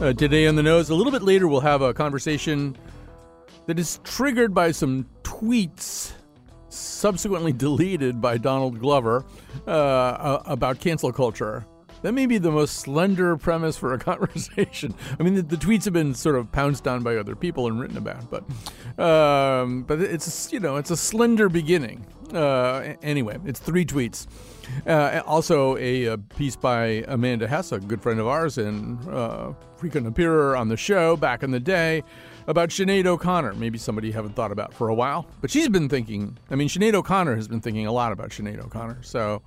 Uh, today on the nose, a little bit later, we'll have a conversation that is triggered by some tweets subsequently deleted by Donald Glover uh, about cancel culture. That may be the most slender premise for a conversation. I mean, the, the tweets have been sort of pounced on by other people and written about, but um, but it's you know it's a slender beginning. Uh, anyway, it's three tweets. Uh, also, a, a, piece by Amanda Hess, a good friend of ours and uh, frequent appearer on the show back in the day, about Sinead O'Connor. Maybe somebody you haven't thought about for a while, but she's been thinking. I mean, Sinead O'Connor has been thinking a lot about Sinead O'Connor, so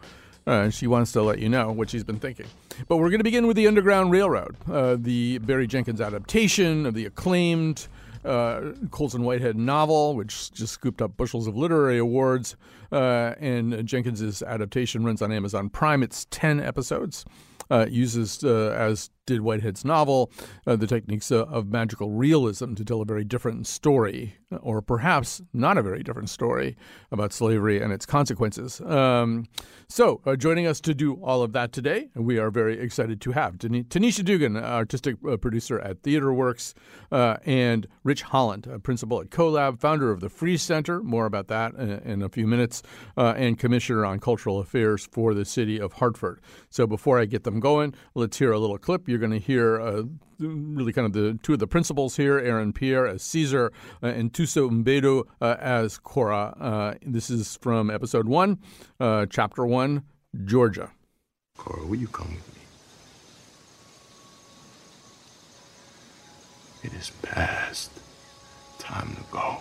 uh, she wants to let you know what she's been thinking. But we're going to begin with the Underground Railroad, uh, the Barry Jenkins adaptation of the acclaimed uh, Colson Whitehead novel, which just scooped up bushels of literary awards. Uh, and Jenkins's adaptation runs on Amazon Prime. It's 10 episodes. Uh, uses, uh, as did Whitehead's novel, uh, the techniques uh, of magical realism to tell a very different story, or perhaps not a very different story, about slavery and its consequences. Um, so, uh, joining us to do all of that today, we are very excited to have Tanisha Dugan, artistic uh, producer at TheaterWorks, uh, and Rich Holland, a principal at CoLab, founder of the Free Center. More about that in, in a few minutes, uh, and commissioner on cultural affairs for the city of Hartford. So, before I get them going, let's hear a little clip. You're going to hear uh, really kind of the two of the principals here Aaron Pierre as Caesar uh, and Thuso Mbedu uh, as Cora. Uh, this is from episode one, uh, chapter one, Georgia. Cora, will you come with me? It is past. Time to go.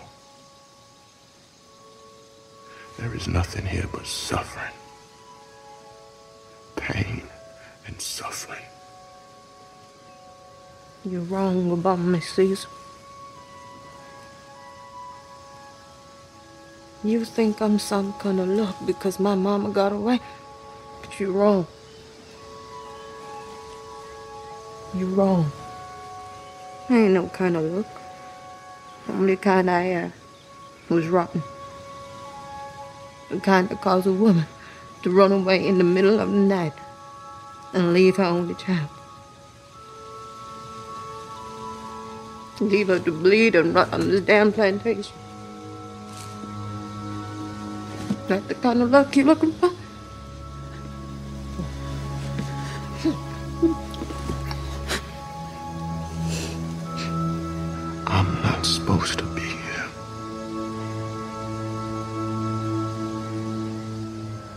There is nothing here but suffering, pain, and suffering. You're wrong about me, Caesar. You think I'm some kind of luck because my mama got away, but you're wrong. You're wrong. I ain't no kind of luck. Only kind I uh, was rotten. The kind that caused a woman to run away in the middle of the night and leave her only child. Leave her to bleed and rot on this damn plantation. That the kind of luck you're looking for? I'm not supposed to be here.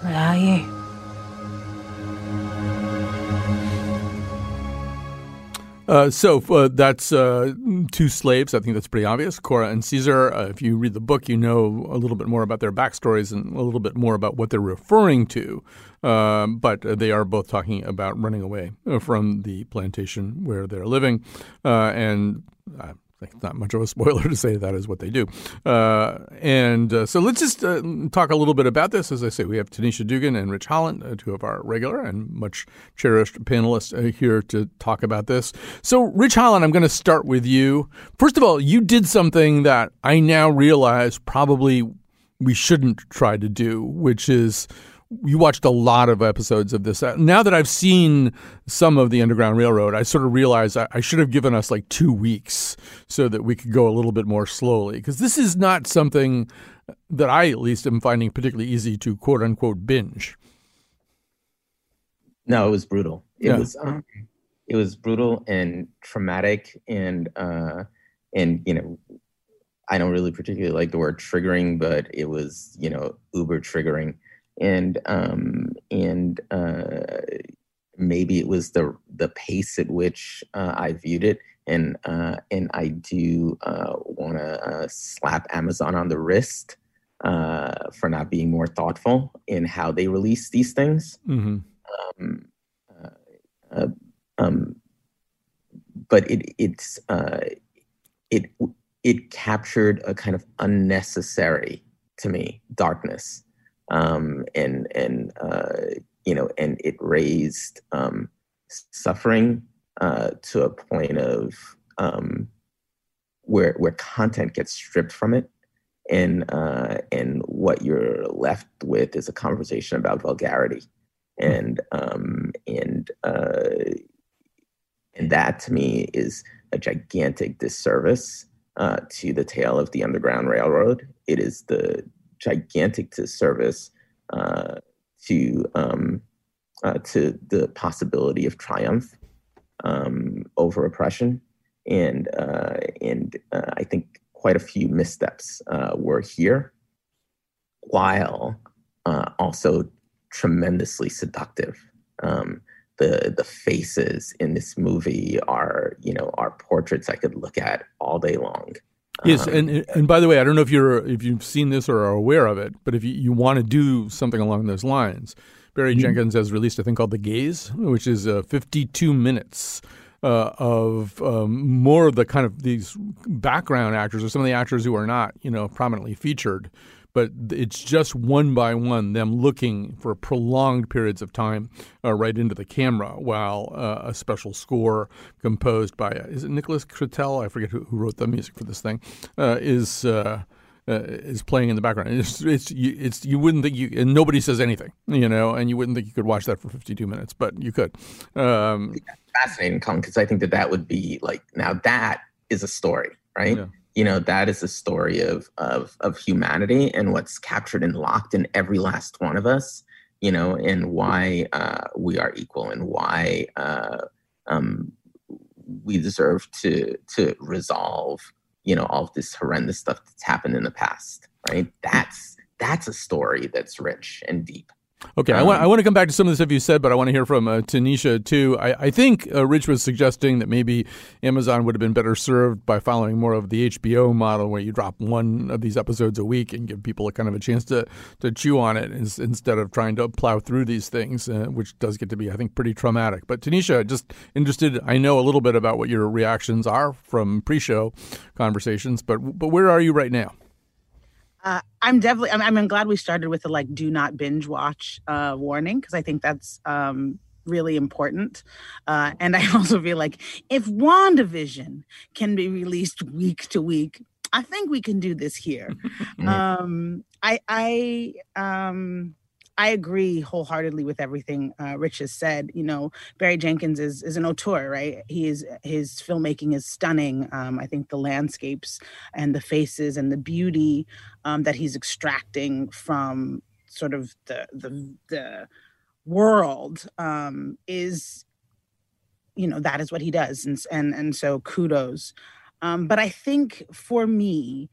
Where are you? Uh, so uh, that's uh, two slaves. I think that's pretty obvious. Cora and Caesar. Uh, if you read the book, you know a little bit more about their backstories and a little bit more about what they're referring to. Um, but they are both talking about running away uh, from the plantation where they're living. and it's not much of a spoiler to say that is what they do. Uh, and uh, so let's just uh, talk a little bit about this. As I say, we have Tanisha Dugan and Rich Holland, uh, two of our regular and much cherished panelists uh, here to talk about this. So, Rich Holland, I'm going to start with you. First of all, you did something that I now realize probably we shouldn't try to do, which is you watched a lot of episodes of this. Now that I've seen some of the Underground Railroad, I sort of realized I, should have given us like two weeks so that we could go a little bit more slowly. Because this is not something that I, at least, am finding particularly easy to quote unquote binge. No, it was brutal. It yeah. was um, it was brutal and traumatic, and uh, and you know, I don't really particularly like the word triggering, but it was you know uber triggering and um, and uh, maybe it was the the pace at which uh, I viewed it, and uh, and I do uh, want to uh, slap Amazon on the wrist uh, for not being more thoughtful in how they release these things. Mm-hmm. Um, um, but it, it's it it captured a kind of unnecessary to me darkness um, and and uh, you know and it raised um, suffering uh, to a point of um, where where content gets stripped from it and uh, and what you're left with is a conversation about vulgarity and um, and uh, and that to me is a gigantic disservice uh, to the tale of the Underground Railroad. It is the gigantic disservice uh, to um, uh, to the possibility of triumph um, over oppression, and uh, and uh, I think quite a few missteps uh, were here, while also tremendously seductive. Um, the the faces in this movie are you know are portraits I could look at all day long. Yes, um, and and by the way, I don't know if you're if you've seen this or are aware of it, but if you, you want to do something along those lines, Barry mm-hmm. Jenkins has released a thing called The Gaze, which is uh, 52 minutes uh, of um, more of the kind of these background actors or some of the actors who are not you know prominently featured but it's just one by one them looking for prolonged periods of time uh, right into the camera while uh, a special score composed by uh, is it Nicholas Britell I forget who, who, wrote the music for this thing uh, is. Uh, is playing in the background. It's, it's you, it's you wouldn't think you and nobody says anything, you know, and you wouldn't think you could watch that for 52 minutes, but you could. Um, fascinating, Colin, because I think that that would be like now that is a story, right? Yeah you know that is a story of of of humanity and what's captured and locked in every last one of us you know and why uh, we are equal and why uh, um, we deserve to to resolve you know all of this horrendous stuff that's happened in the past right? That's that's a story that's rich and deep Okay, um, I want I want to come back to some of the stuff you said, but I want to hear from uh, Tanisha too. I, I think uh, Rich was suggesting that maybe Amazon would have been better served by following more of the HBO model, where you drop one of these episodes a week and give people a kind of a chance to to chew on it instead of trying to plow through these things, uh, which does get to be, I think, pretty traumatic. But Tanisha, just interested. I know a little bit about what your reactions are from pre-show conversations, but but where are you right now? Uh, I'm definitely. I'm, I'm glad we started with the like do not binge watch uh, warning because I think that's um, really important. Uh, and I also feel like if WandaVision can be released week to week, I think we can do this here. um, I I um, I agree wholeheartedly with everything uh, Rich has said. You know, Barry Jenkins is is an auteur, right? He is his filmmaking is stunning. Um, I think the landscapes and the faces and the beauty um, that he's extracting from sort of the the the world um, is, you know, that is what he does, and and and so kudos. Um, but I think for me,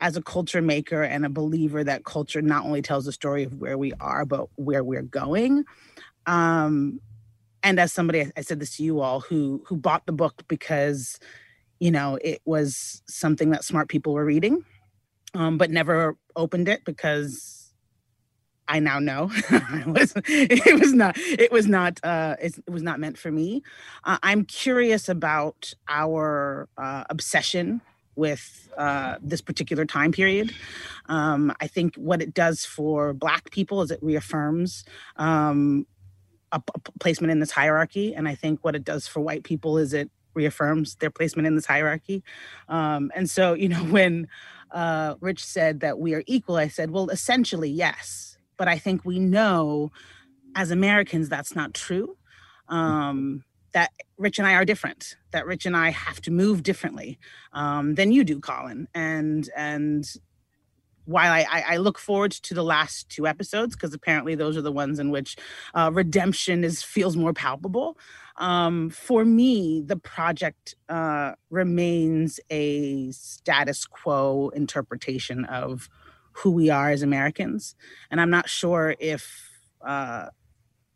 as a culture maker and a believer that culture not only tells the story of where we are, but where we're going. Um, and as somebody, I said this to you all, who who bought the book because, you know, it was something that smart people were reading, um, but never opened it because I now know it was it was not it was not uh, it was not meant for me. Uh, I'm curious about our uh, obsession with uh, this particular time period. Um, I think what it does for Black people is it reaffirms um, placement in this hierarchy. And I think what it does for white people is it reaffirms their placement in this hierarchy. Um, and so, you know, when uh, Rich said that we are equal, I said, well, essentially, yes. But I think we know as Americans that's not true. Um, that Rich and I are different. That Rich and I have to move differently um, than you do, Colin. And and while I, I, look forward to the last two episodes because apparently those are the ones in which uh, redemption is feels more palpable. Um, for me, the project uh, remains a status quo interpretation of who we are as Americans, and I'm not sure if uh,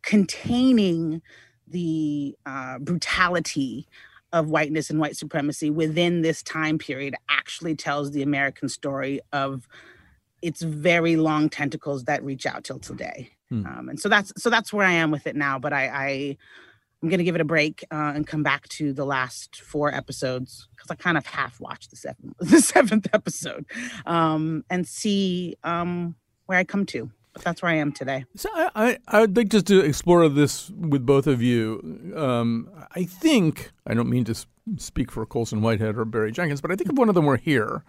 containing the uh, brutality of whiteness and white supremacy within this time period actually tells the American story of its very long tentacles that reach out till today. Hmm. Um, and so that's so that's where I am with it now. But I, I I'm going to give it a break uh, and come back to the last four episodes because I kind of half watched the seventh, the seventh episode, um, and see um, where I come to. But that's where I am today. So I, I would like just to explore this with both of you. Um, I think I don't mean to speak for Colson Whitehead or Barry Jenkins, but I think if one of them were here,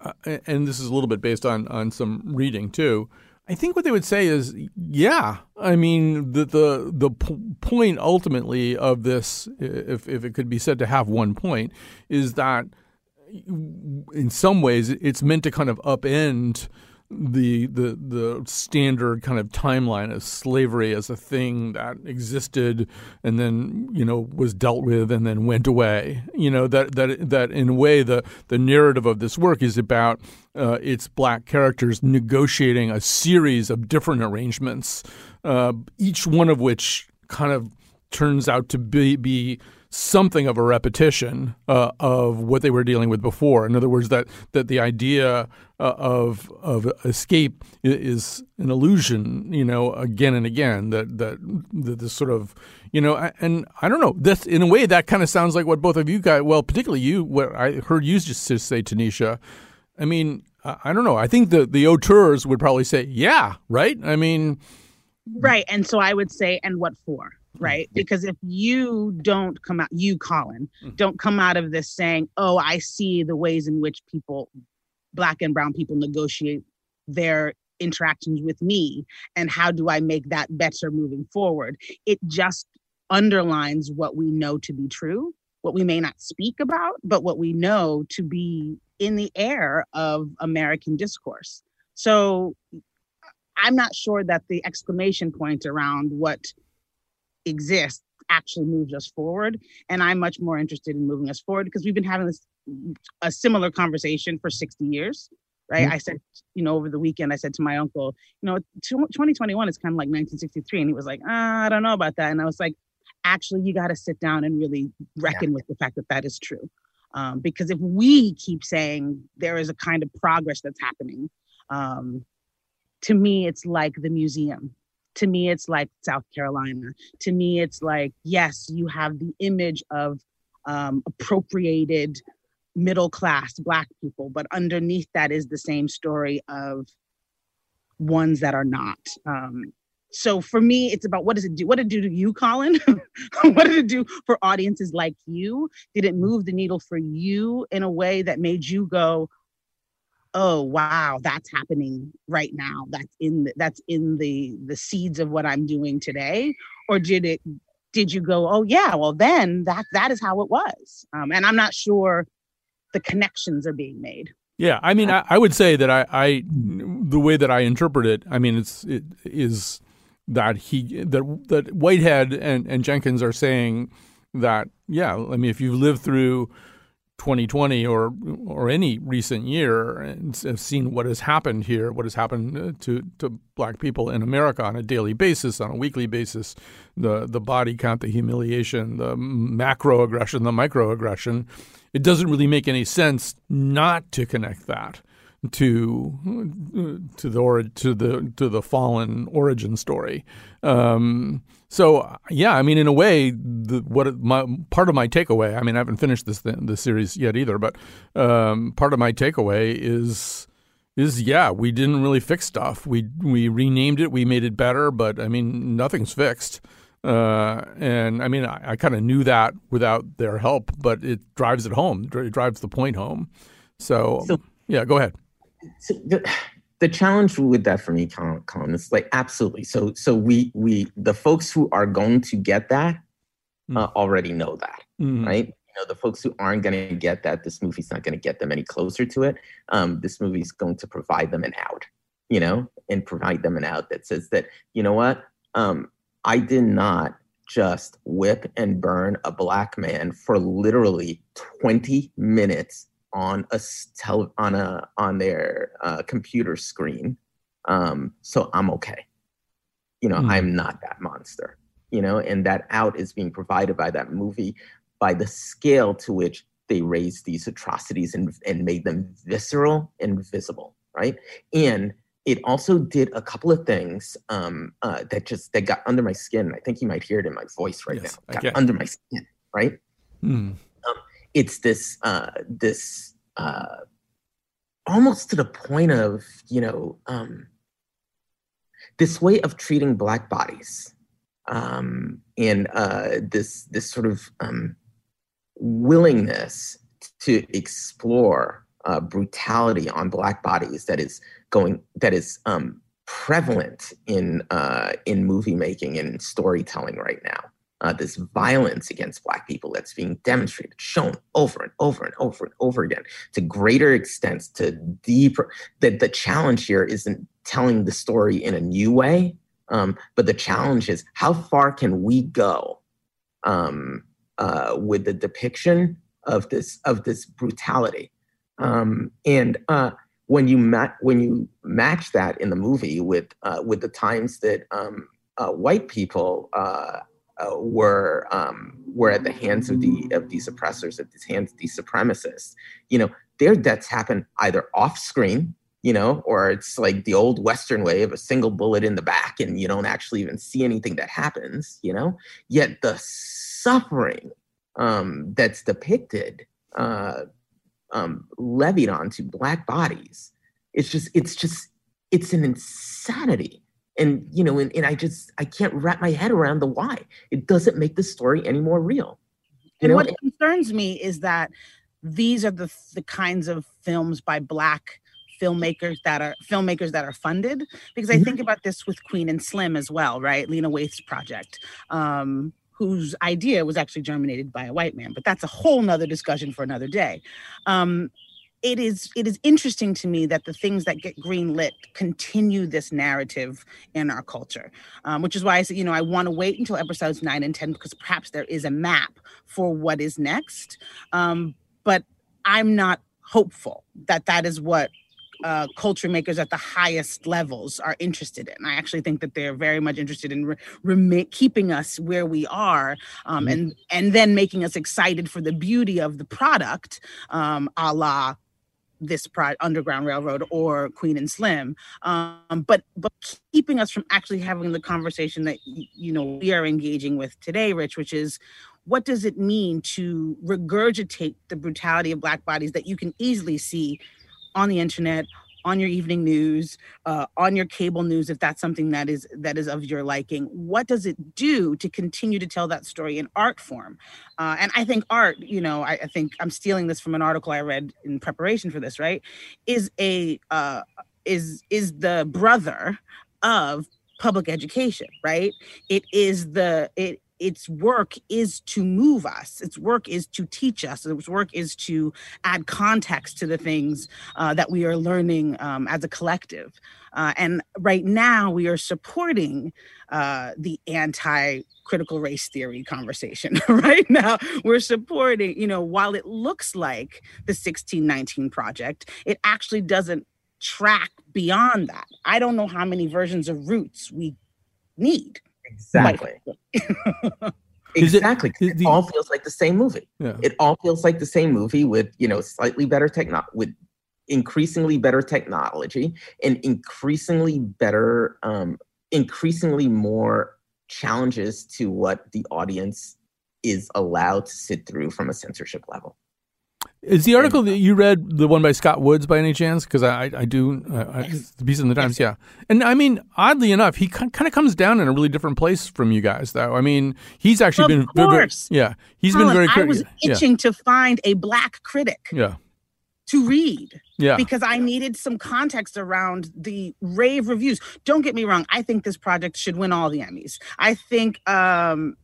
uh, and this is a little bit based on on some reading too. I think what they would say is, yeah. I mean, the the the p- point ultimately of this, if if it could be said to have one point, is that in some ways it's meant to kind of upend the the the standard kind of timeline of slavery as a thing that existed and then you know was dealt with and then went away. You know that that that in a way the the narrative of this work is about uh, its black characters negotiating a series of different arrangements uh, each one of which kind of turns out to be be something of a repetition uh, of what they were dealing with before. In other words, that that the idea uh, of of escape is an illusion, you know, again and again. That that, that this sort of you know, and I don't know. This in a way that kind of sounds like what both of you guys. Well, particularly you. What I heard you just say, Tanisha. I mean, I don't know. I think the the auteurs would probably say, yeah, right. I mean, right. And so I would say, and what for? Right? Because if you don't come out, you, Colin, mm. don't come out of this saying, oh, I see the ways in which people, Black and Brown people, negotiate their interactions with me, and how do I make that better moving forward? It just underlines what we know to be true, what we may not speak about, but what we know to be in the air of American discourse. So I'm not sure that the exclamation point around what exists actually moves us forward. And I'm much more interested in moving us forward because we've been having this a similar conversation for 60 years. Right. Mm-hmm. I said, you know, over the weekend, I said to my uncle, you know, 2021 is kind of like 1963. And he was like, ah, I don't know about that. And I was like, actually, you got to sit down and really reckon yeah. with the fact that that is true. Um, because if we keep saying there is a kind of progress that's happening, um, to me, it's like the museum to me it's like south carolina. To me it's like yes you have the image of um, appropriated middle class black people but underneath that is the same story of ones that are not. Um, so for me it's about what does it do what did it do to you colin? What did it do for audiences like you? Did it move the needle for you in a way that made you go oh wow that's happening right now. That's in the, that's in the the seeds of what i'm doing today. Or did it did you go oh yeah well then that that is how it was. Um, and i'm not sure the connections are being made. Yeah i mean I, I would say that I, I the way that i interpret it i mean it's it is that he that that whitehead and and jenkins are saying that yeah i mean if you've lived through 2020 or or any recent year and have seen what has happened here, what has happened uh, to, to black people in America on a daily basis, on a weekly basis, the the body count, the humiliation, the macro aggression, the microaggression, it doesn't really make any sense not to connect that to to the to the to the fallen origin story. Um, so yeah, I mean, in a way, the, what my part of my takeaway. I mean, I haven't finished this the series yet either, but um, part of my takeaway is is yeah, we didn't really fix stuff. We we renamed it, we made it better, but I mean, nothing's fixed. Uh, and I mean, I, I kind of knew that without their help, but it drives it home. It drives the point home. So, so yeah, go ahead so the, the challenge with that for me, Colin, Colin, is like absolutely. So so we we the folks who are going to get that mm. uh, already know that, mm. right? You know, the folks who aren't going to get that, this movie's not going to get them any closer to it. Um, this movie's going to provide them an out, you know, and provide them an out that says that you know what, um, I did not just whip and burn a black man for literally 20 minutes on a tele, on a on their uh, computer screen. Um, so I'm okay. You know, mm. I'm not that monster. You know, and that out is being provided by that movie by the scale to which they raised these atrocities and, and made them visceral and visible, right? And it also did a couple of things um, uh, that just that got under my skin. I think you might hear it in my voice right Yes, now. Got under my skin, right? Hmm. It's this uh, this uh, almost to the point of you know um, this way of treating black bodies um, and uh, this this sort of um, willingness to explore uh, brutality on black bodies that is going that is um, prevalent in uh, in movie making and storytelling right now. Uh, this violence against black people that's being demonstrated, shown over and over and over and over again to greater extents, to deeper. That the challenge here isn't telling the story in a new way, um, but the challenge is how far can we go um, uh, with the depiction of this of this brutality, um, and uh, when you ma- when you match that in the movie with uh, with the times that um, uh, white people uh, were um, were at the hands of the of these oppressors, at the hands of these supremacists, you know, their deaths happen either off screen, you know, or it's like the old Western way of a single bullet in the back, and you don't actually even see anything that happens, you know. Yet the suffering um, that's depicted uh, um, levied onto black bodies. It's just, it's just, it's an insanity. And you know, and, and I just, I can't wrap my head around the why. It doesn't make the story any more real. And know, what concerns me is that these are the the kinds of films by black filmmakers that are filmmakers that are funded because I Mhm. think about this with Queen and Slim as well, right? Lena Waithe's project. Um whose idea was actually germinated by a white man, but that's a whole nother discussion for another day. Um, it is it is interesting to me that the things that get greenlit continue this narrative in our culture, um, which is why I said, you know, I want to wait until episodes nine and ten because perhaps there is a map for what is next. Um, but I'm not hopeful that that is what uh, culture makers at the highest levels are interested in. I actually think that they're very much interested in re- rema- keeping us where we are, um, Mhm. and and then making us excited for the beauty of the product, um, a la this pro- Underground Railroad or Queen and Slim, um, but but keeping us from actually having the conversation that you know we are engaging with today, Rich, which is what does it mean to regurgitate the brutality of black bodies that you can easily see on the internet on your evening news uh, on your cable news if that's something that is that is of your liking what does it do to continue to tell that story in art form? Uh, and i think art you know I, I think i'm stealing this from an article i read in preparation for this right is a uh, is is the brother of public education right? It is the it its work is to move us. Its work is to teach us. Its work is to add context to the things uh, that we are learning um, as a collective. Uh, and right now we are supporting uh, the anti critical race theory conversation right now. We're supporting you know while it looks like the 1619 project it actually doesn't track beyond that. I don't know how many versions of roots we need exactly, exactly. it- exactly. 'cause It, the- all feels like the same movie. Yeah. It all feels like the same movie with you know slightly better techno with increasingly better technology and increasingly better, um, increasingly more challenges to what the audience is allowed to sit through from a censorship level. Is the article that you read the one by Scott Woods by any chance? Because I, I, do. Uh, I, the piece in the Times, yeah. And I mean, oddly enough, he kind of comes down in a really different place from you guys, though. I mean, he's actually Of been very, very- yeah. He's Colin, been very i was itching to find a black critic Yeah, yeah, to read yeah. because I needed some context around the rave reviews. Don't get me wrong, I think this project should win all the Emmys. I think um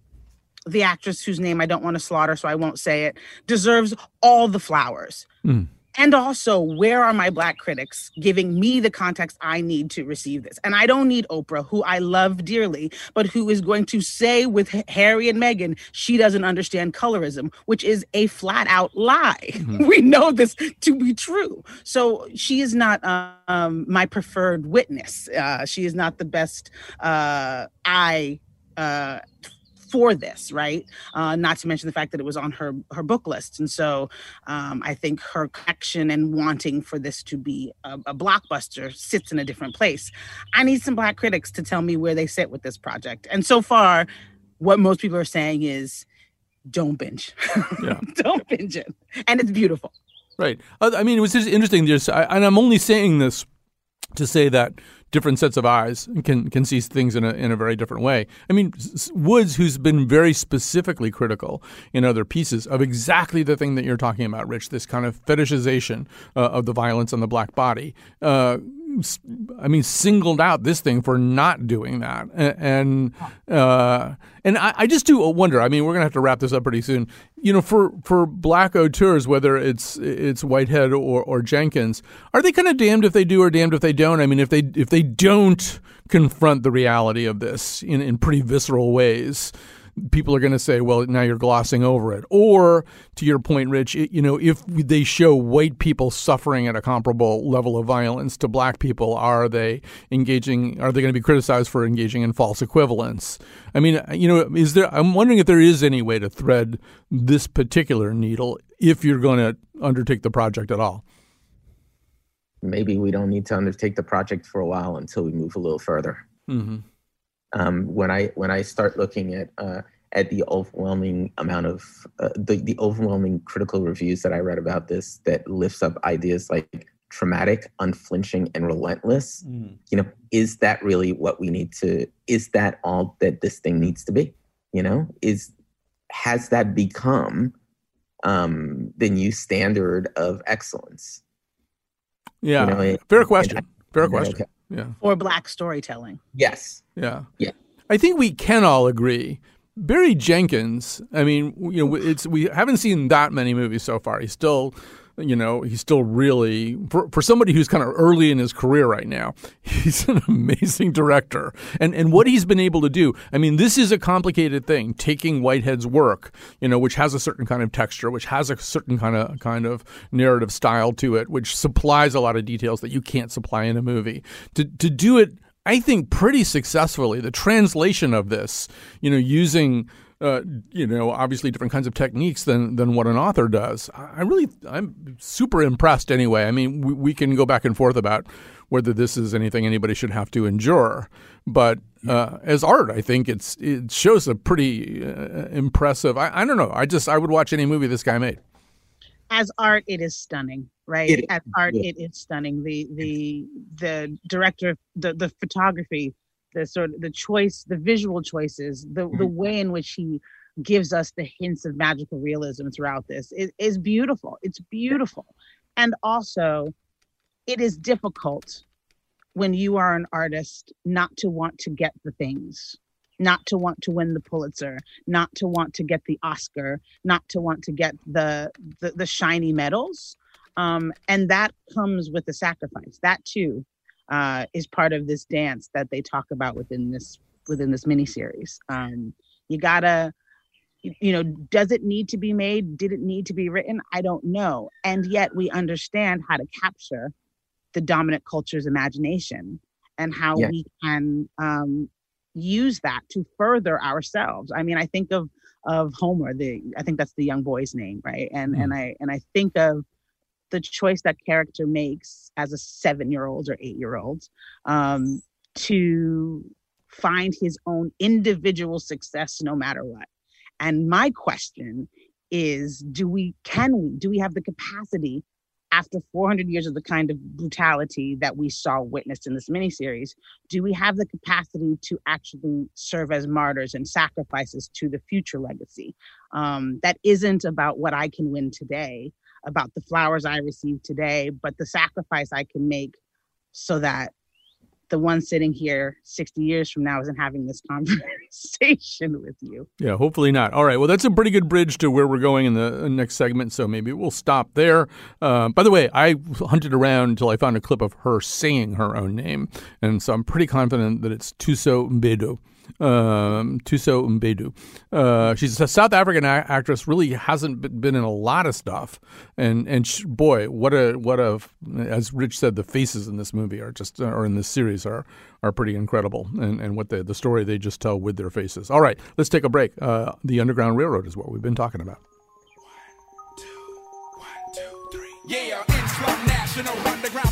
the actress whose name I don't want to slaughter, so I won't say it, deserves all the flowers. Mm. And also, where are my black critics giving me the context I need to receive this? And I don't need Oprah, who I love dearly, but who is going to say with Harry and Meghan, she doesn't understand colorism, which is a flat out lie. Mhm. we know this to be true. So she is not um, my preferred witness. Uh, she is not the best uh, eye. Uh, for this, right? Uh, not to mention the fact that it was on her her book list, and so um, I think her connection and wanting for this to be a, a, blockbuster sits in a different place. I need some black critics to tell me where they sit with this project, and so far, what most people are saying is, don't binge, yeah. don't binge it, and it's beautiful. Right. Uh, I mean, it was just interesting. Just, I, and I'm only saying this to say that different sets of eyes can can see things in a in a very different way. I mean, Woods, who's been very specifically critical in other pieces of exactly the thing that you're talking about, Rich, this kind of fetishization uh, of the violence on the black body. Uh, I mean, singled out this thing for not doing that, and uh, and I, I, just do wonder. I mean, we're gonna have to wrap this up pretty soon. You know, for for black auteurs, whether it's it's Whitehead or, or Jenkins, are they kind of damned if they do or damned if they don't? I mean, if they if they don't confront the reality of this in in pretty visceral ways, people are going to say, well, now you're glossing over it. Or to your point, Rich, it, you know, if they show white people suffering at a comparable level of violence to black people, are they engaging? Are they going to be criticized for engaging in false equivalence? I mean, you know, is there? I'm wondering if there is any way to thread this particular needle if you're going to undertake the project at all. Maybe we don't need to undertake the project for a while until we move a little further. Mm-hmm um, when I when I start looking at uh, at the overwhelming amount of uh, the the overwhelming critical reviews that I read about this that lifts up ideas like traumatic, unflinching, and relentless. Mm. You know, is that really what we need to? Is that all that this thing needs to be? You know, is has that become um, the new standard of excellence? Yeah, you know, fair question. Fair question. Okay. Yeah. Or black storytelling. Yes. Yeah. Yeah. I think we can all agree. Barry Jenkins, I mean, you know, it's we haven't seen that many movies so far. He's still you know, he's still really for, for somebody who's kind of early in his career right now. He's an amazing director, and and what he's been able to do. I mean, this is a complicated thing. Taking Whitehead's work, you know, which has a certain kind of texture, which has a certain kind of kind of narrative style to it, which supplies a lot of details that you can't supply in a movie. To to do it, I think, pretty successfully. The translation of this, you know, using uh, you know, obviously different kinds of techniques than than what an author does. I really, I'm super impressed. Anyway, I mean, we, we can go back and forth about whether this is anything anybody should have to endure, but uh, as art, I think it's it shows a pretty uh, impressive. I, I don't know. I just I would watch any movie this guy made. As art, it is stunning, right? It, As art, yeah. it is stunning. The the the director, the the photography the sort of the choice, the visual choices, the the mm-hmm. way in which he gives us the hints of magical realism throughout this is, is beautiful. It's beautiful. And also, it is difficult when you are an artist not to want to get the things, not to want to win the Pulitzer, not to want to get the Oscar, not to want to get the the, the shiny medals. Um, and that comes with the sacrifice. That too uh, is part of this dance that they talk about within this within this miniseries. Um, you gotta, you know, does it need to be made? Did it need to be written? I don't know. And yet we understand how to capture the dominant culture's imagination and how yeah. we can um, use that to further ourselves. I mean, I think of of Homer, the I think that's the young boy's name, right? And mm. and I and I think of the choice that character makes as a seven year old or eight year old um, to find his own individual success no matter what. And my question is do we, can we, do we have the capacity after 400 years of the kind of brutality that we saw witnessed in this miniseries, do we have the capacity to actually serve as martyrs and sacrifices to the future legacy? Um, that isn't about what I can win today, about the flowers I received today, but the sacrifice I can make so that the one sitting here 60 years from now isn't having this conversation with you. Yeah, hopefully not. All right. Well, that's a pretty good bridge to where we're going in the next segment. So maybe we'll stop there. Uh, by the way, I hunted around until I found a clip of her saying her own name. And so I'm pretty confident that it's Thuso Mbedu. Um, Thuso Mbedu. Uh, she's a South African a- actress. Really hasn't been in a lot of stuff, and and boy, what a what a as Rich said, the faces in this movie are just or in this series are are pretty incredible, and and what the the story they just tell with their faces. All right, let's take a break. Uh, the Underground Railroad is what we've been talking about. Yeah, in national underground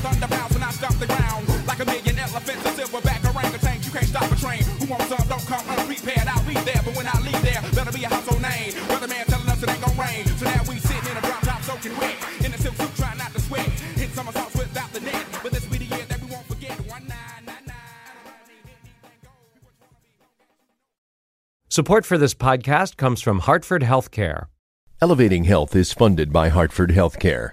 I stop the ground like a million elephants, a silverback orangutan. You can't stop a train. Who wants some? Don't come unprepared. I'll be there, but when I leave there, better be a household name. Weatherman telling us it ain't gonna rain, so now we sitting in a drop top soaking wet in a silk suit trying not to sweat. Hit somersaults without the net, but this be the year that we won't forget. One nine nine nine. Support for this podcast comes from Hartford Healthcare. Elevating Health is funded by Hartford Healthcare.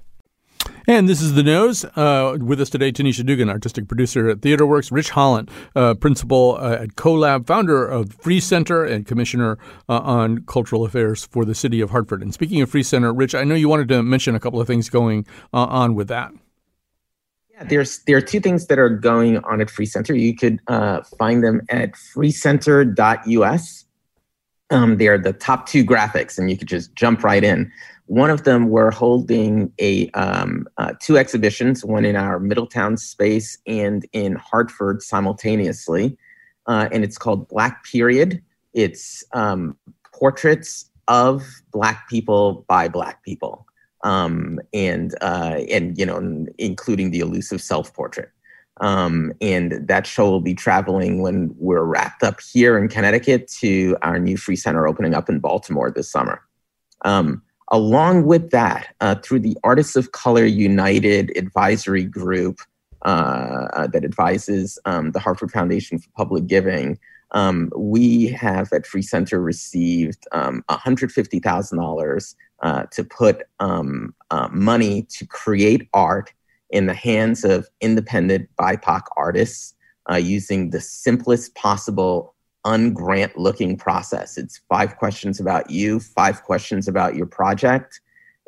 And this is The Nose. Uh, with us today, Tanisha Dugan, artistic producer at TheaterWorks, Rich Holland, uh, principal uh, at CoLab, founder of Free Center and commissioner uh, on cultural affairs for the city of Hartford. And speaking of Free Center, Rich, I know you wanted to mention a couple of things going uh, on with that. Yeah, there's there are two things that are going on at Free Center. You could uh, find them at freecenter.us. Um, they are the top two graphics, and you could just jump right in. One of them, we're holding a um, uh, two exhibitions, one in our Middletown space and in Hartford simultaneously, uh, and it's called Black Period. It's um, portraits of Black people by Black people, um, and uh, and you know, including the elusive self-portrait. Um, and that show will be traveling when we're wrapped up here in Connecticut to our new Free Center opening up in Baltimore this summer. Um, along with that, uh, through the Artists of Color United advisory group uh, uh, that advises um, the Hartford Foundation for Public Giving, um, we have at Free Center received um, $150,000 uh, to put um, uh, money to create art in the hands of independent BIPOC artists uh, using the simplest possible ungrant looking process. It's five questions about you, five questions about your project.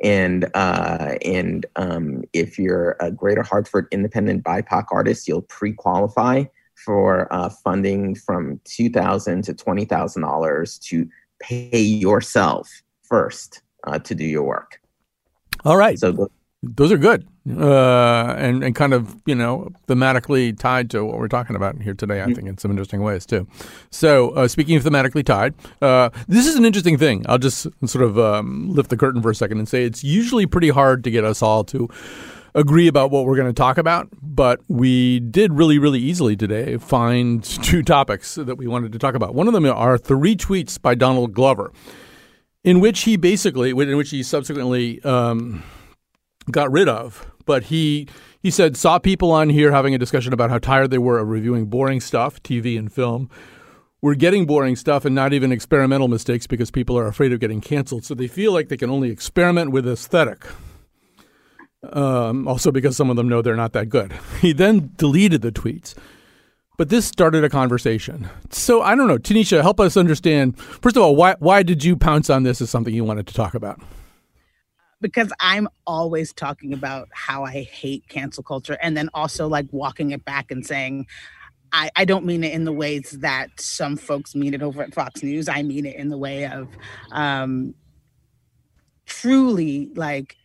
And uh, and um, if you're a Greater Hartford independent BIPOC artist, you'll pre-qualify for uh, funding from two thousand to twenty thousand dollars to pay yourself first uh, to do your work. All right. So those are good uh, and and kind of you know thematically tied to what we're talking about here today. I think in some interesting ways too. So uh, speaking of thematically tied, uh, this is an interesting thing. I'll just sort of um, lift the curtain for a second and say it's usually pretty hard to get us all to agree about what we're going to talk about, but we did really, really easily today find two topics that we wanted to talk about. One of them are three tweets by Donald Glover, in which he basically, in which he subsequently. Um, got rid of. But he he said saw people on here having a discussion about how tired they were of reviewing boring stuff, TV and film. We're getting boring stuff and not even experimental mistakes because people are afraid of getting canceled. So they feel like they can only experiment with aesthetic. Um, also, because some of them know they're not that good. He then deleted the tweets. But this started a conversation. So I don't know, Tanisha, help us understand. First of all, why why did you pounce on this as something you wanted to talk about? Because I'm always talking about how I hate cancel culture and then also like walking it back and saying, I, I don't mean it in the ways that some folks mean it over at Fox News. I mean it in the way of um, truly like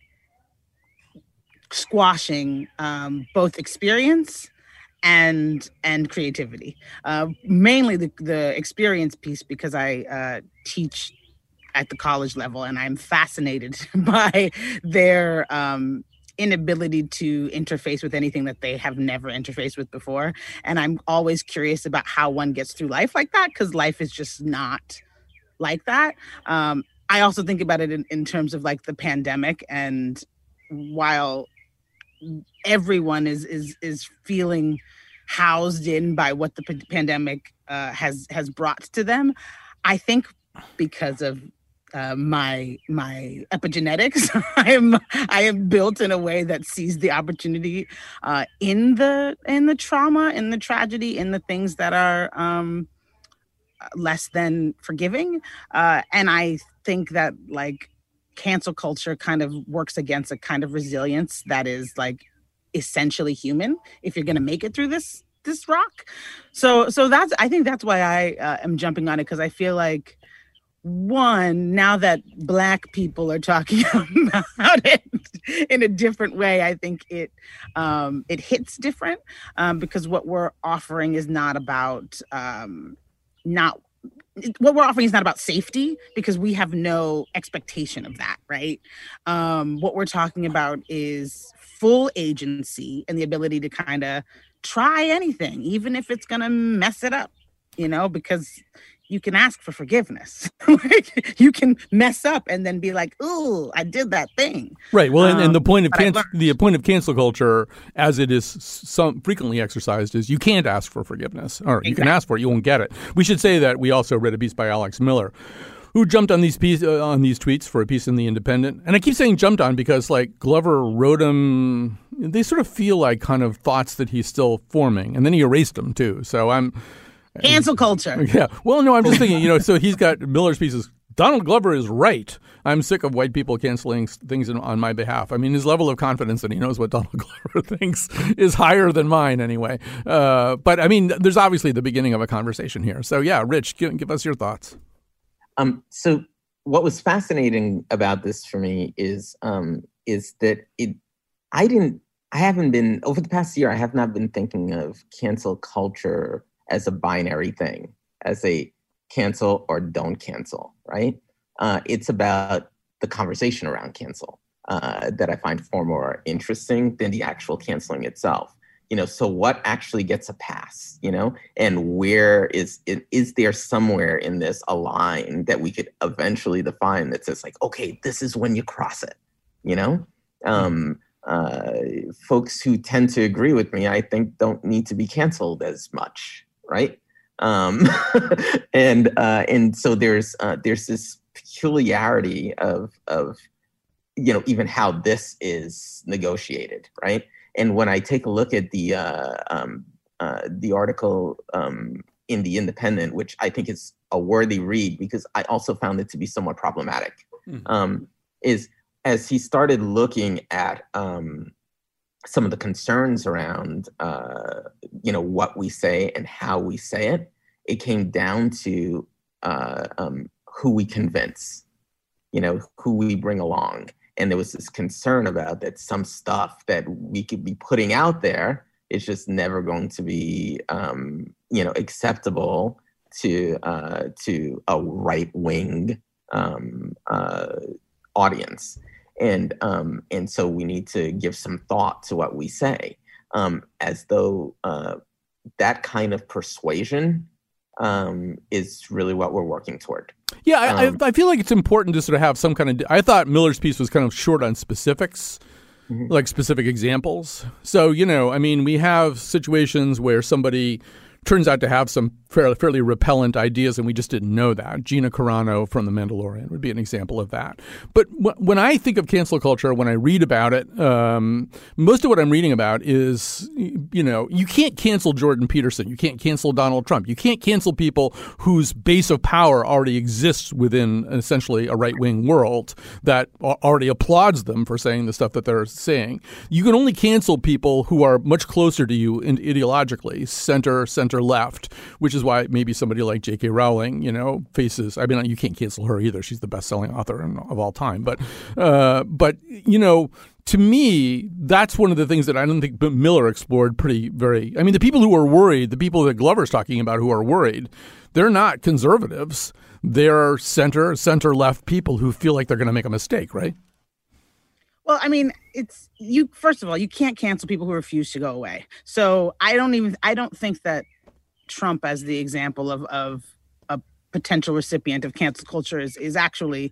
squashing um, both experience and and creativity. Uh, mainly the the experience piece because I uh, teach at the college level, and I'm fascinated by their um, inability to interface with anything that they have never interfaced with before. And I'm always curious about how one gets through life like that because life is just not like that. Um, I also think about it in, in terms of like the pandemic and while everyone is is is feeling housed in by what the pandemic uh, has has brought to them. I think because of uh, my my epigenetics, I am I am built in a way that sees the opportunity uh, in the in the trauma, in the tragedy, in the things that are um, less than forgiving, uh, and I think that like cancel culture kind of works against a kind of resilience that is like essentially human if you're going to make it through this this rock. So so that's i think that's why i uh, am jumping on it because i feel like one now that black people are talking about it in a different way i think it um it hits different um because what we're offering is not about um not what we're offering is not about safety because we have no expectation of that right? Um what we're talking about is full agency and the ability to kind of try anything even if it's going to mess it up you know because you can ask for forgiveness. you can mess up and then be like, "Ooh, I did that thing." Right. Well, um, and, and, the um, point of cancel, the point of cancel culture, as it is some frequently exercised, is you can't ask for forgiveness, or exactly. you can ask for it, you won't get it. We should say that we also read a piece by Alex Miller. Who jumped on these piece, uh, on these tweets for a piece in the Independent? And I keep saying jumped on because like Glover wrote them. They sort of feel like kind of thoughts that he's still forming, and then he erased them too. So I'm Cancel culture. Yeah. Well, no, I'm just thinking, you know, so he's got Miller's pieces. Donald Glover is right. I'm sick of white people canceling things in, on my behalf. I mean, his level of confidence that he knows what Donald Glover thinks is higher than mine anyway. Uh, but I mean, there's obviously the beginning of a conversation here. So, yeah, Rich, give, give us your thoughts. Um, so, what was fascinating about this for me is um, is that it, I didn't, I haven't been over the past year. I have not been thinking of cancel culture as a binary thing, as a cancel or don't cancel, right? Uh, it's about the conversation around cancel uh, that I find far more interesting than the actual canceling itself. You know, so what actually gets a pass? You know, and where is is there somewhere in this a line that we could eventually define that says like, okay, this is when you cross it. You know, um, uh, folks who tend to agree with me, I think, don't need to be canceled as much right? Um, and uh, and so there's uh, there's this peculiarity of of you know even how this is negotiated, right? And when I take a look at the uh, um, uh, the article um, in the Independent, which I think is a worthy read because I also found it to be somewhat problematic, mm-hmm. is as he started looking at um, some of the concerns around uh, you know what we say and how we say it it came down to uh, um, who we convince you know who we bring along. And there was this concern about that some stuff that we could be putting out there is just never going to be um, you know acceptable to uh, to a right wing um, uh, audience and um, and so we need to give some thought to what we say, um, as though uh, that kind of persuasion um, is really what we're working toward. Yeah, I, um, I, feel like it's important to sort of have some kind of. I thought Miller's piece was kind of short on specifics. Mm-hmm. Like specific examples. So, you know, I mean, we have situations where somebody turns out to have some fairly, fairly repellent ideas, and we just didn't know that. Gina Carano from The Mandalorian would be an example of that. But w- when I think of cancel culture, when I read about it, um, most of what I'm reading about is, you know, you can't cancel Jordan Peterson. You can't cancel Donald Trump. You can't cancel people whose base of power already exists within essentially a right wing world that already applauds them for saying the stuff that they're saying. You can only cancel people who are much closer to you ideologically, center, center center left, which is why maybe somebody like J.K. Rowling, you know, faces. I mean, you can't cancel her either. She's the best-selling author of all time. But, uh, but you know, to me, that's one of the things that I don't think Miller explored pretty very. I mean, the people who are worried, the people that Glover's talking about who are worried, they're not conservatives. They're center, center left people who feel like they're going to make a mistake, right? Well, I mean, it's you. First of all, you can't cancel people who refuse to go away. So I don't even. I don't think that Trump, as the example of of a potential recipient of cancel culture, is is actually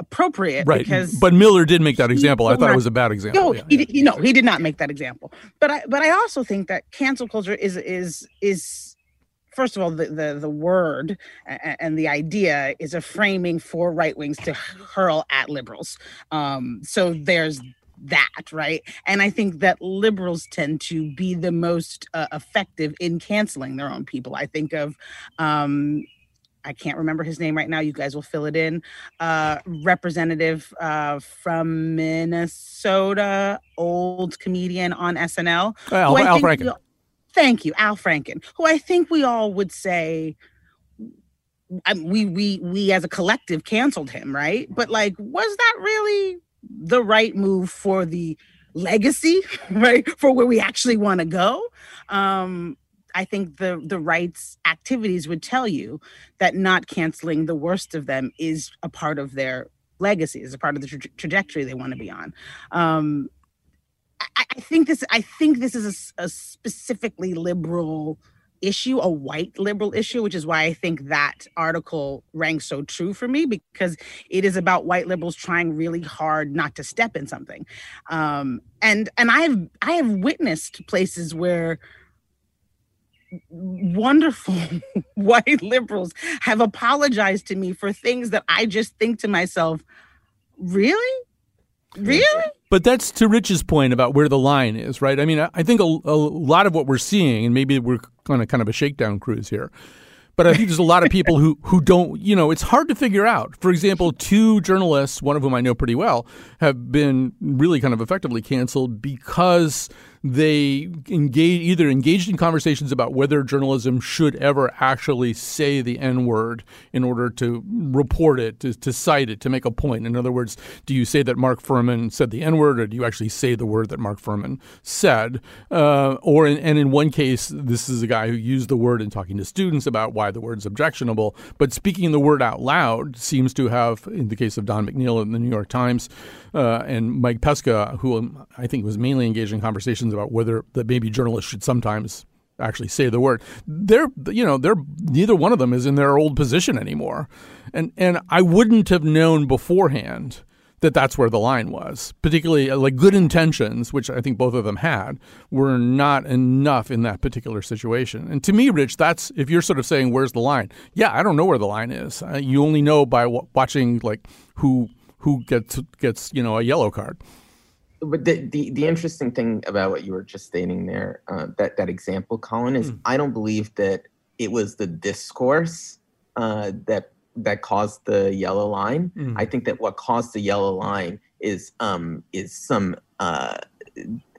appropriate right because but miller did make that example. I thought it was a bad example. No yeah, he, yeah. Did, you he did not make that example. But i but i also think that cancel culture is is is first of all the the, the word and the idea is a framing for right wings to hurl at liberals. Um so there's that right and i think that liberals tend to be the most uh, effective in canceling their own people i think of um I can't remember his name right now. You guys will fill it in. Uh, representative uh, from Minnesota, old comedian on SNL. Al, Al Franken. We, thank you, Al Franken, who I think we all would say I we we we as a collective canceled him, right? But like, was that really the right move for the legacy, right? For where we actually want to go? Um, I think the the rights activities would tell you that not canceling the worst of them is a part of their legacy, is a part of the tra- trajectory they want to be on. Um, I, I, think this. I think this is a, a, specifically liberal issue, a white liberal issue, which is why I think that article rang so true for me because it is about white liberals trying really hard not to step in something. Um, and and I've I have witnessed places where wonderful white liberals have apologized to me for things that I just think to myself, really? Really? But that's to Rich's point about where the line is, right? I mean, I think a, a lot of what we're seeing, and maybe we're on a kind of a shakedown cruise here, but I think there's a lot of people who who don't, you know, it's hard to figure out. For example, two journalists, one of whom I know pretty well, have been really kind of effectively canceled because they engage either engaged in conversations about whether journalism should ever actually say the N word in order to report it, to, to cite it, to make a point. In other words, do you say that Mark Fuhrman said the N word, or do you actually say the word that Mark Fuhrman said? Uh, or in, and in one case, this is a guy who used the word in talking to students about why the word's objectionable, but speaking the word out loud seems to have, in the case of Don McNeil in the New York Times, uh, and Mike Pesca, who I think was mainly engaged in conversations about whether that maybe journalists should sometimes actually say the word. They're you know they're neither one of them is in their old position anymore, and and I wouldn't have known beforehand that that's where the line was. Particularly uh, like good intentions, which I think both of them had, were not enough in that particular situation. And to me, Rich, that's if you're sort of saying where's the line? Yeah, I don't know where the line is. Uh, you only know by watching like who who gets gets you know a yellow card but the, the, the interesting thing about what you were just stating there, uh, that that example, Colin, is mm. I don't believe that it was the discourse uh, that that caused the yellow line. Mm. I think that what caused the yellow line is um, is some uh,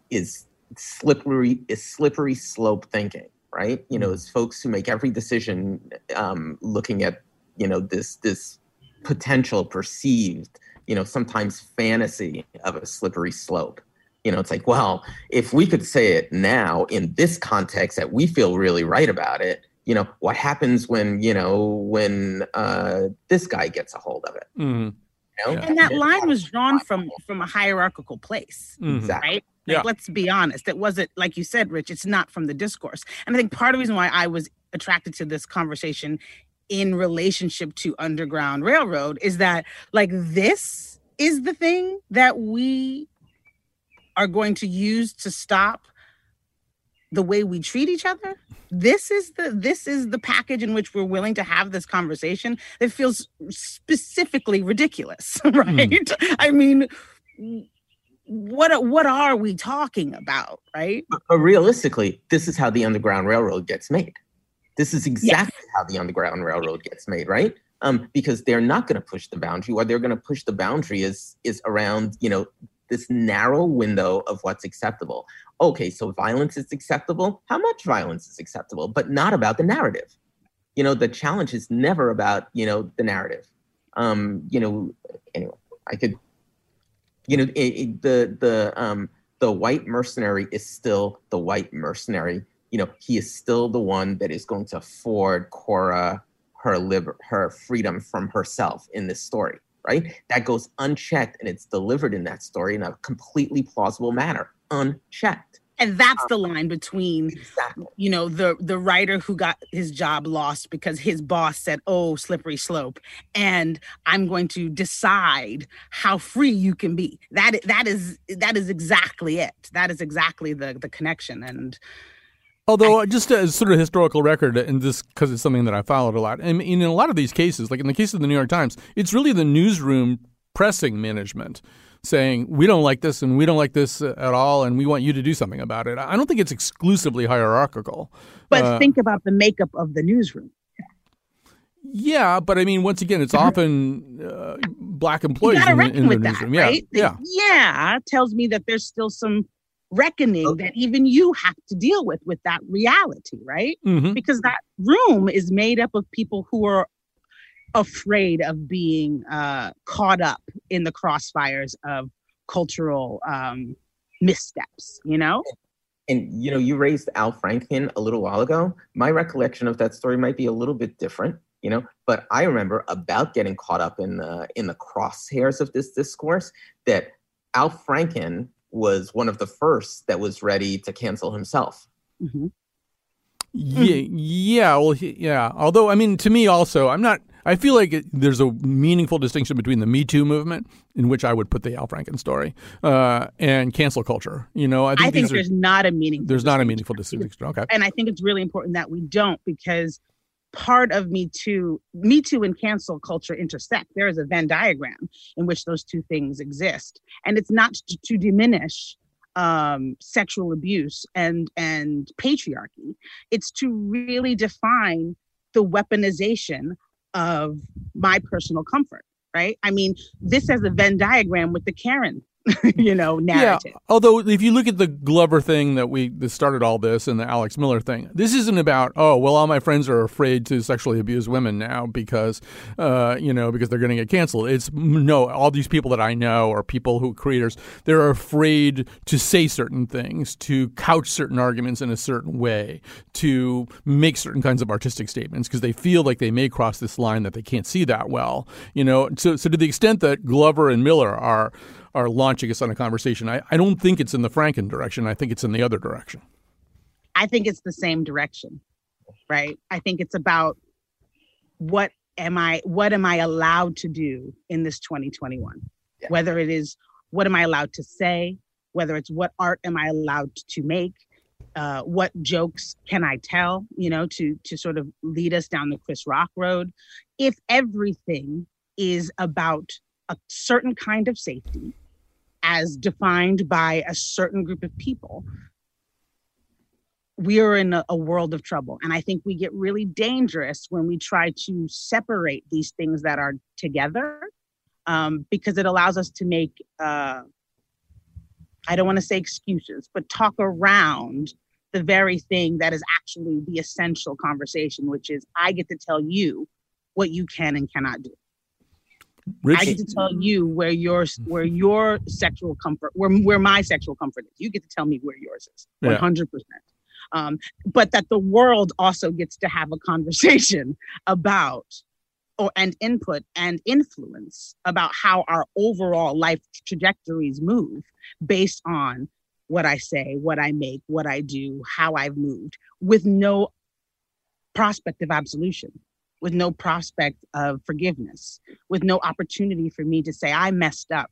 is slippery is slippery slope thinking, right? You know, mm. it's folks who make every decision um, looking at you know this this potential perceived you know, sometimes fantasy of a slippery slope. You know, it's like, well, if we could say it now in this context that we feel really right about it, you know, what happens when, you know, when uh, this guy gets a hold of it? Mm-hmm. You know? And that line was drawn from from a hierarchical place, mm-hmm. exactly. right? Like, yeah. let's be honest. It wasn't like you said, Rich. It's not from the discourse. And I think part of the reason why I was attracted to this conversation in relationship to Underground Railroad is that like this is the thing that we are going to use to stop the way we treat each other? This is the this is the package in which we're willing to have this conversation that feels specifically ridiculous right? Mm. i mean what what are we talking about right? But realistically this is how the underground railroad gets made this is exactly yes. how the Underground Railroad gets made, right? Um, because they're not going to push the boundary. What they're going to push the boundary is is around, you know, this narrow window of what's acceptable. Okay, so violence is acceptable. How much violence is acceptable, but not about the narrative. You know, the challenge is never about you know the narrative. Um, you know, anyway, I could, you know, it, it, the the um, the white mercenary is still the white mercenary. You know, he is still the one that is going to afford Cora her liber- her freedom from herself in this story, right? That goes unchecked and it's delivered in that story in a completely plausible manner, unchecked. And that's the um, line between exactly. you know the the writer who got his job lost because his boss said oh slippery slope. And i'm going to decide how free you can be. That that is that is exactly it. That is exactly the the connection. And Although, I, just as sort of historical record, and this because it's something that I followed a lot, and in a lot of these cases, like in the case of the New York Times, it's really the newsroom pressing management saying we don't like this and we don't like this at all and we want you to do something about it. I don't think it's exclusively hierarchical. But uh, think about the makeup of the newsroom. Yeah, but I mean, once again, it's often uh, black employees in, in the newsroom. That, right? Yeah, yeah, yeah. Tells me that there's still some reckoning okay. that even you have to deal with with that reality, right? Mm-hmm. Because that room is made up of people who are afraid of being uh, caught up in the crossfires of cultural um, missteps, you know? And, you know, you raised Al Franken a little while ago. My recollection of that story might be a little bit different, you know, but I remember about getting caught up in the in the crosshairs of this discourse that Al Franken was one of the first that was ready to cancel himself. Mm-hmm. Yeah, yeah, well, yeah. Although, I mean, to me, also, I'm not. I feel like it, there's a meaningful distinction between the Me Too movement, in which I would put the Al Franken story, uh, and cancel culture. You know, I think, I think there's are, not a meaningful. There's not a meaningful distinction. Okay, and I think it's really important that we don't because part of Me Too, Me Too and cancel culture intersect. There is a Venn diagram in which those two things exist, and it's not to, to diminish um, sexual abuse and and patriarchy. It's to really define the weaponization of my personal comfort, right? I mean, this has a Venn diagram with the Karen you know, narrative. Yeah. Although, if you look at the Glover thing that we that started all this and the Alex Miller thing, this isn't about oh well, all my friends are afraid to sexually abuse women now because uh, you know because they're going to get canceled. It's no, all these people that I know are people who creators. They're afraid to say certain things, to couch certain arguments in a certain way, to make certain kinds of artistic statements because they feel like they may cross this line that they can't see that well. You know, so so to the extent that Glover and Miller are are launching us on a conversation. I, I don't think it's in the Franken direction. I think it's in the other direction. I think it's the same direction, right? I think it's about what am I what am I allowed to do in this 2021? Yeah. Whether it is what am I allowed to say, whether it's what art am I allowed to make, uh, what jokes can I tell, you know, to to sort of lead us down the Chris Rock road. If everything is about a certain kind of safety as defined by a certain group of people, we are in a, a, world of trouble. And I think we get really dangerous when we try to separate these things that are together um, because it allows us to make, uh, I don't want to say excuses, but talk around the very thing that is actually the essential conversation, which is I get to tell you what you can and cannot do. Rich. I get to tell you where your where your sexual comfort where where my sexual comfort is. You get to tell me where yours is. One hundred percent. Um, but that the world also gets to have a conversation about or and input and influence about how our overall life trajectories move based on what I say, what I make, what I do, how I've moved, with no prospect of absolution with no prospect of forgiveness, with no opportunity for me to say, I messed up.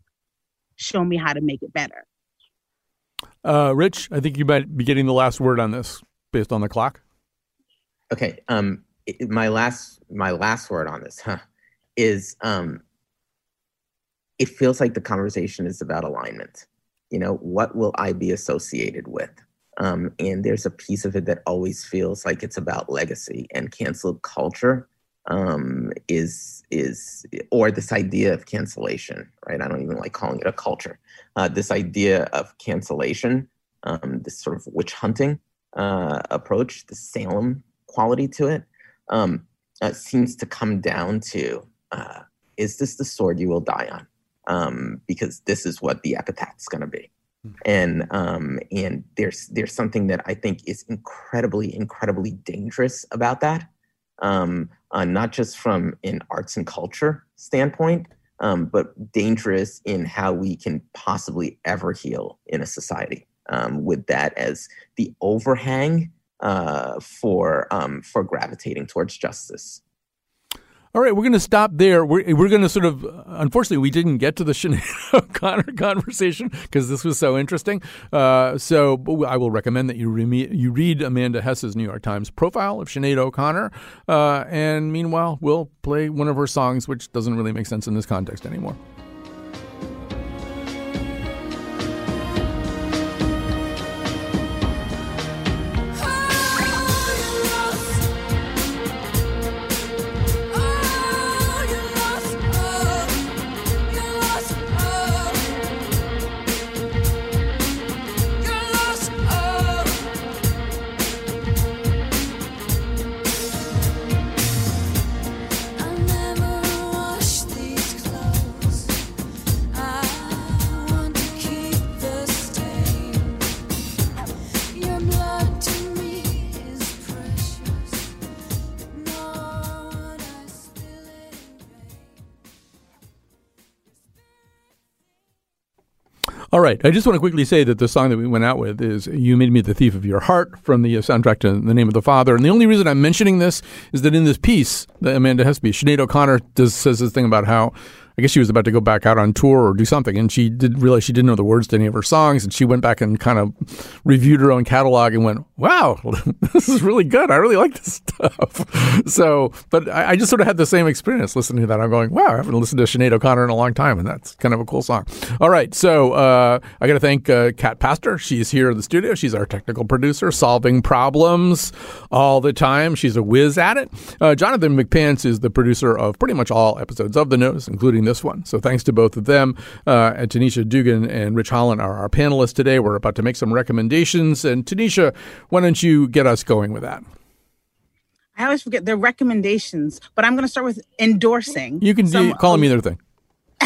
Show me how to make it better. Uh, Rich, I think you might be getting the last word on this based on the clock. Okay. Um, my last my last word on this huh, is um, it feels like the conversation is about alignment. You know, what will I be associated with? Um, and there's a piece of it that always feels like it's about legacy and cancel culture um, is is or this idea of cancellation, right? I don't even like calling it a culture. Uh, this idea of cancellation, um, this sort of witch hunting uh, approach, the Salem quality to it, um, uh, seems to come down to: uh, is this the sword you will die on? Um, because this is what the epitaph is going to be. Hmm. And um, and there's there's something that I think is incredibly incredibly dangerous about that um, uh, not just from an arts and culture standpoint, um, but dangerous in how we can possibly ever heal in a society um, with that as the overhang uh, for um, for gravitating towards justice. All right, we're going to stop there. We're, we're going to sort of, unfortunately, we didn't get to the Sinead O'Connor conversation because this was so interesting. Uh, so I will recommend that you, re- you read Amanda Hess's New York Times profile of Sinead O'Connor. Uh, and meanwhile, we'll play one of her songs, which doesn't really make sense in this context anymore. All right. I just want to quickly say that the song that we went out with is You Made Me the Thief of Your Heart from the uh, soundtrack to The Name of the Father. And the only reason I'm mentioning this is that in this piece, the Amanda Hesby, Sinead O'Connor does, says this thing about how I guess she was about to go back out on tour or do something, and she did realize she didn't know the words to any of her songs, and she went back and kind of reviewed her own catalog and went, "Wow, this is really good. I really like this stuff." So, but I, I, just sort of had the same experience listening to that. I'm going, "Wow, I haven't listened to Sinead O'Connor in a long time, and that's kind of a cool song." All right, so uh, I got to thank uh, Kat Pastor. She's here in the studio. She's our technical producer, solving problems all the time. She's a whiz at it. Uh, Jonathan McNicol is the producer of pretty much all episodes of The Nose, including including this one. So thanks to both of them. Uh, and Tanisha Dugan and Rich Holland are our panelists today. We're about to make some recommendations. And Tanisha, why don't you get us going with that? I always forget their recommendations, but I'm going to start with endorsing. You can some, call them either thing.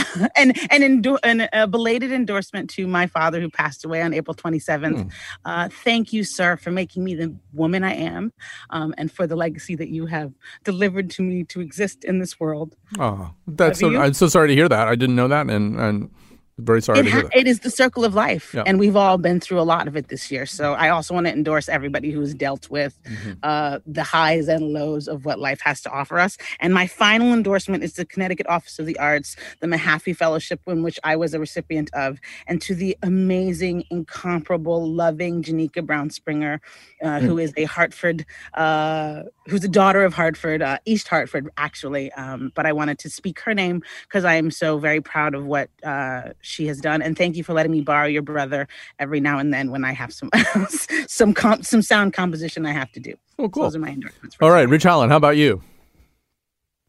and and, endo- and a belated endorsement to my father who passed away on April 27th. Hmm. Uh, thank you, sir, for making me the woman I am, um, and for the legacy that you have delivered to me to exist in this world. Oh, that's so, I'm so sorry to hear that. I didn't know that, and and very sorry it, ha- it is the circle of life yeah. and we've all been through a lot of it this year so i also want to endorse everybody who's dealt with mm-hmm. uh, the highs and lows of what life has to offer us and my final endorsement is the connecticut office of the arts the mahaffey fellowship in which i was a recipient of and to the amazing incomparable loving janika brown springer uh, mm. who is a hartford uh, who's a daughter of hartford uh, east hartford actually um, but i wanted to speak her name because i am so very proud of what uh, she has done. And thank you for letting me borrow your brother every now and then when I have some some comp, some sound composition I have to do. Oh, cool. So those are my endorsements. All right, Rich Holland, how about you?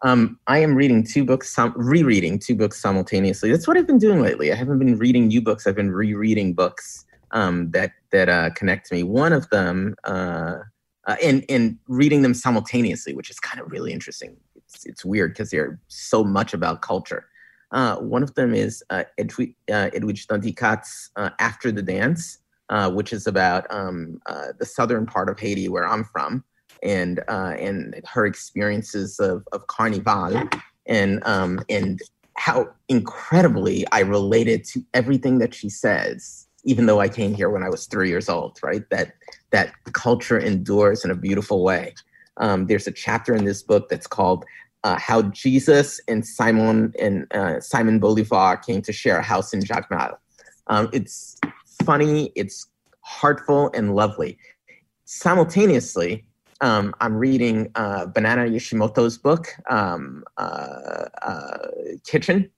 Um, I am reading two books, rereading two books simultaneously. That's what I've been doing lately. I haven't been reading new books. I've been rereading books um, that that uh, connect to me. One of them, uh, uh, and and reading them simultaneously, which is kind of really interesting. It's it's weird because they're so much about culture. Uh, one of them is uh, uh, Edwidge uh, After the Dance, uh, which is about um, uh, the southern part of Haiti where I'm from, and uh, and her experiences of, of Carnival, and um, and how incredibly I related to everything that she says, even though I came here when I was three years old. Right, that that culture endures in a beautiful way. Um, there's a chapter in this book that's called uh, how Jesus and Simon and uh, Simon Bolivar came to share a house in Jacmel. Um, it's funny, it's heartful and lovely. Simultaneously, um, I'm reading uh, Banana Yoshimoto's book, um, uh, uh, Kitchen,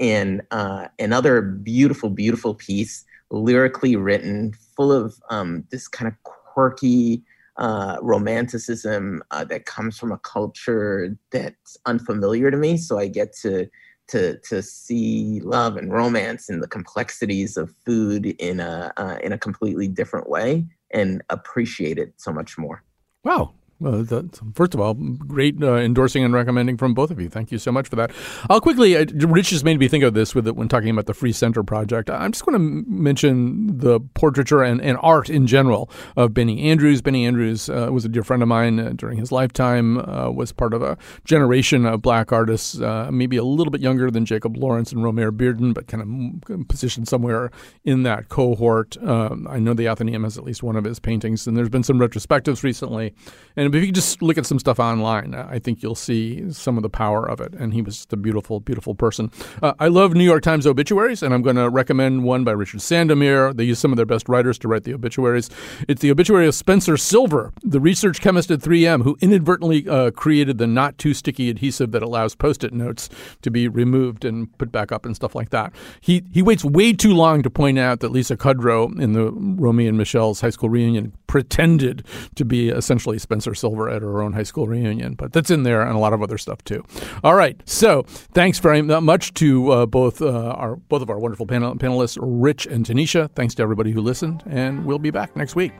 and uh, another beautiful, beautiful piece, lyrically written, full of um, this kind of quirky, uh, romanticism uh, that comes from a culture that's unfamiliar to me. So I get to to to see love and romance and the complexities of food in a uh, in a completely different way and appreciate it so much more. Wow, well, first of all, great uh, endorsing and recommending from both of you. Thank you so much for that. I'll quickly, uh, Rich just made me think of this with it when talking about the Free Center project. I'm just going to mention the portraiture and, and, art in general of Benny Andrews. Benny Andrews uh, was a dear friend of mine uh, during his lifetime, uh, was part of a generation of black artists, uh, maybe a little bit younger than Jacob Lawrence and Romare Bearden, but kind of positioned somewhere in that cohort. Um, I know the Atheneum has at least one of his paintings, and there's been some retrospectives recently. And if you just look at some stuff online, I think you'll see some of the power of it. And he was just a beautiful, beautiful person. Uh, I love New York Times obituaries, and I'm going to recommend one by Richard Sandomir. They use some of their best writers to write the obituaries. It's the obituary of Spencer Silver, the research chemist at 3M, who inadvertently uh, created the not too sticky adhesive that allows post-it notes to be removed and put back up and stuff like that. He he waits way too long to point out that Lisa Kudrow in the Romy and Michelle's high school reunion pretended to be essentially Spencer Silver at her own high school reunion, but that's in there and a lot of other stuff too. All right, so thanks very much to uh, both uh, our both of our wonderful panel- panelists, Rich and Tanisha. Thanks to everybody who listened, and we'll be back next week.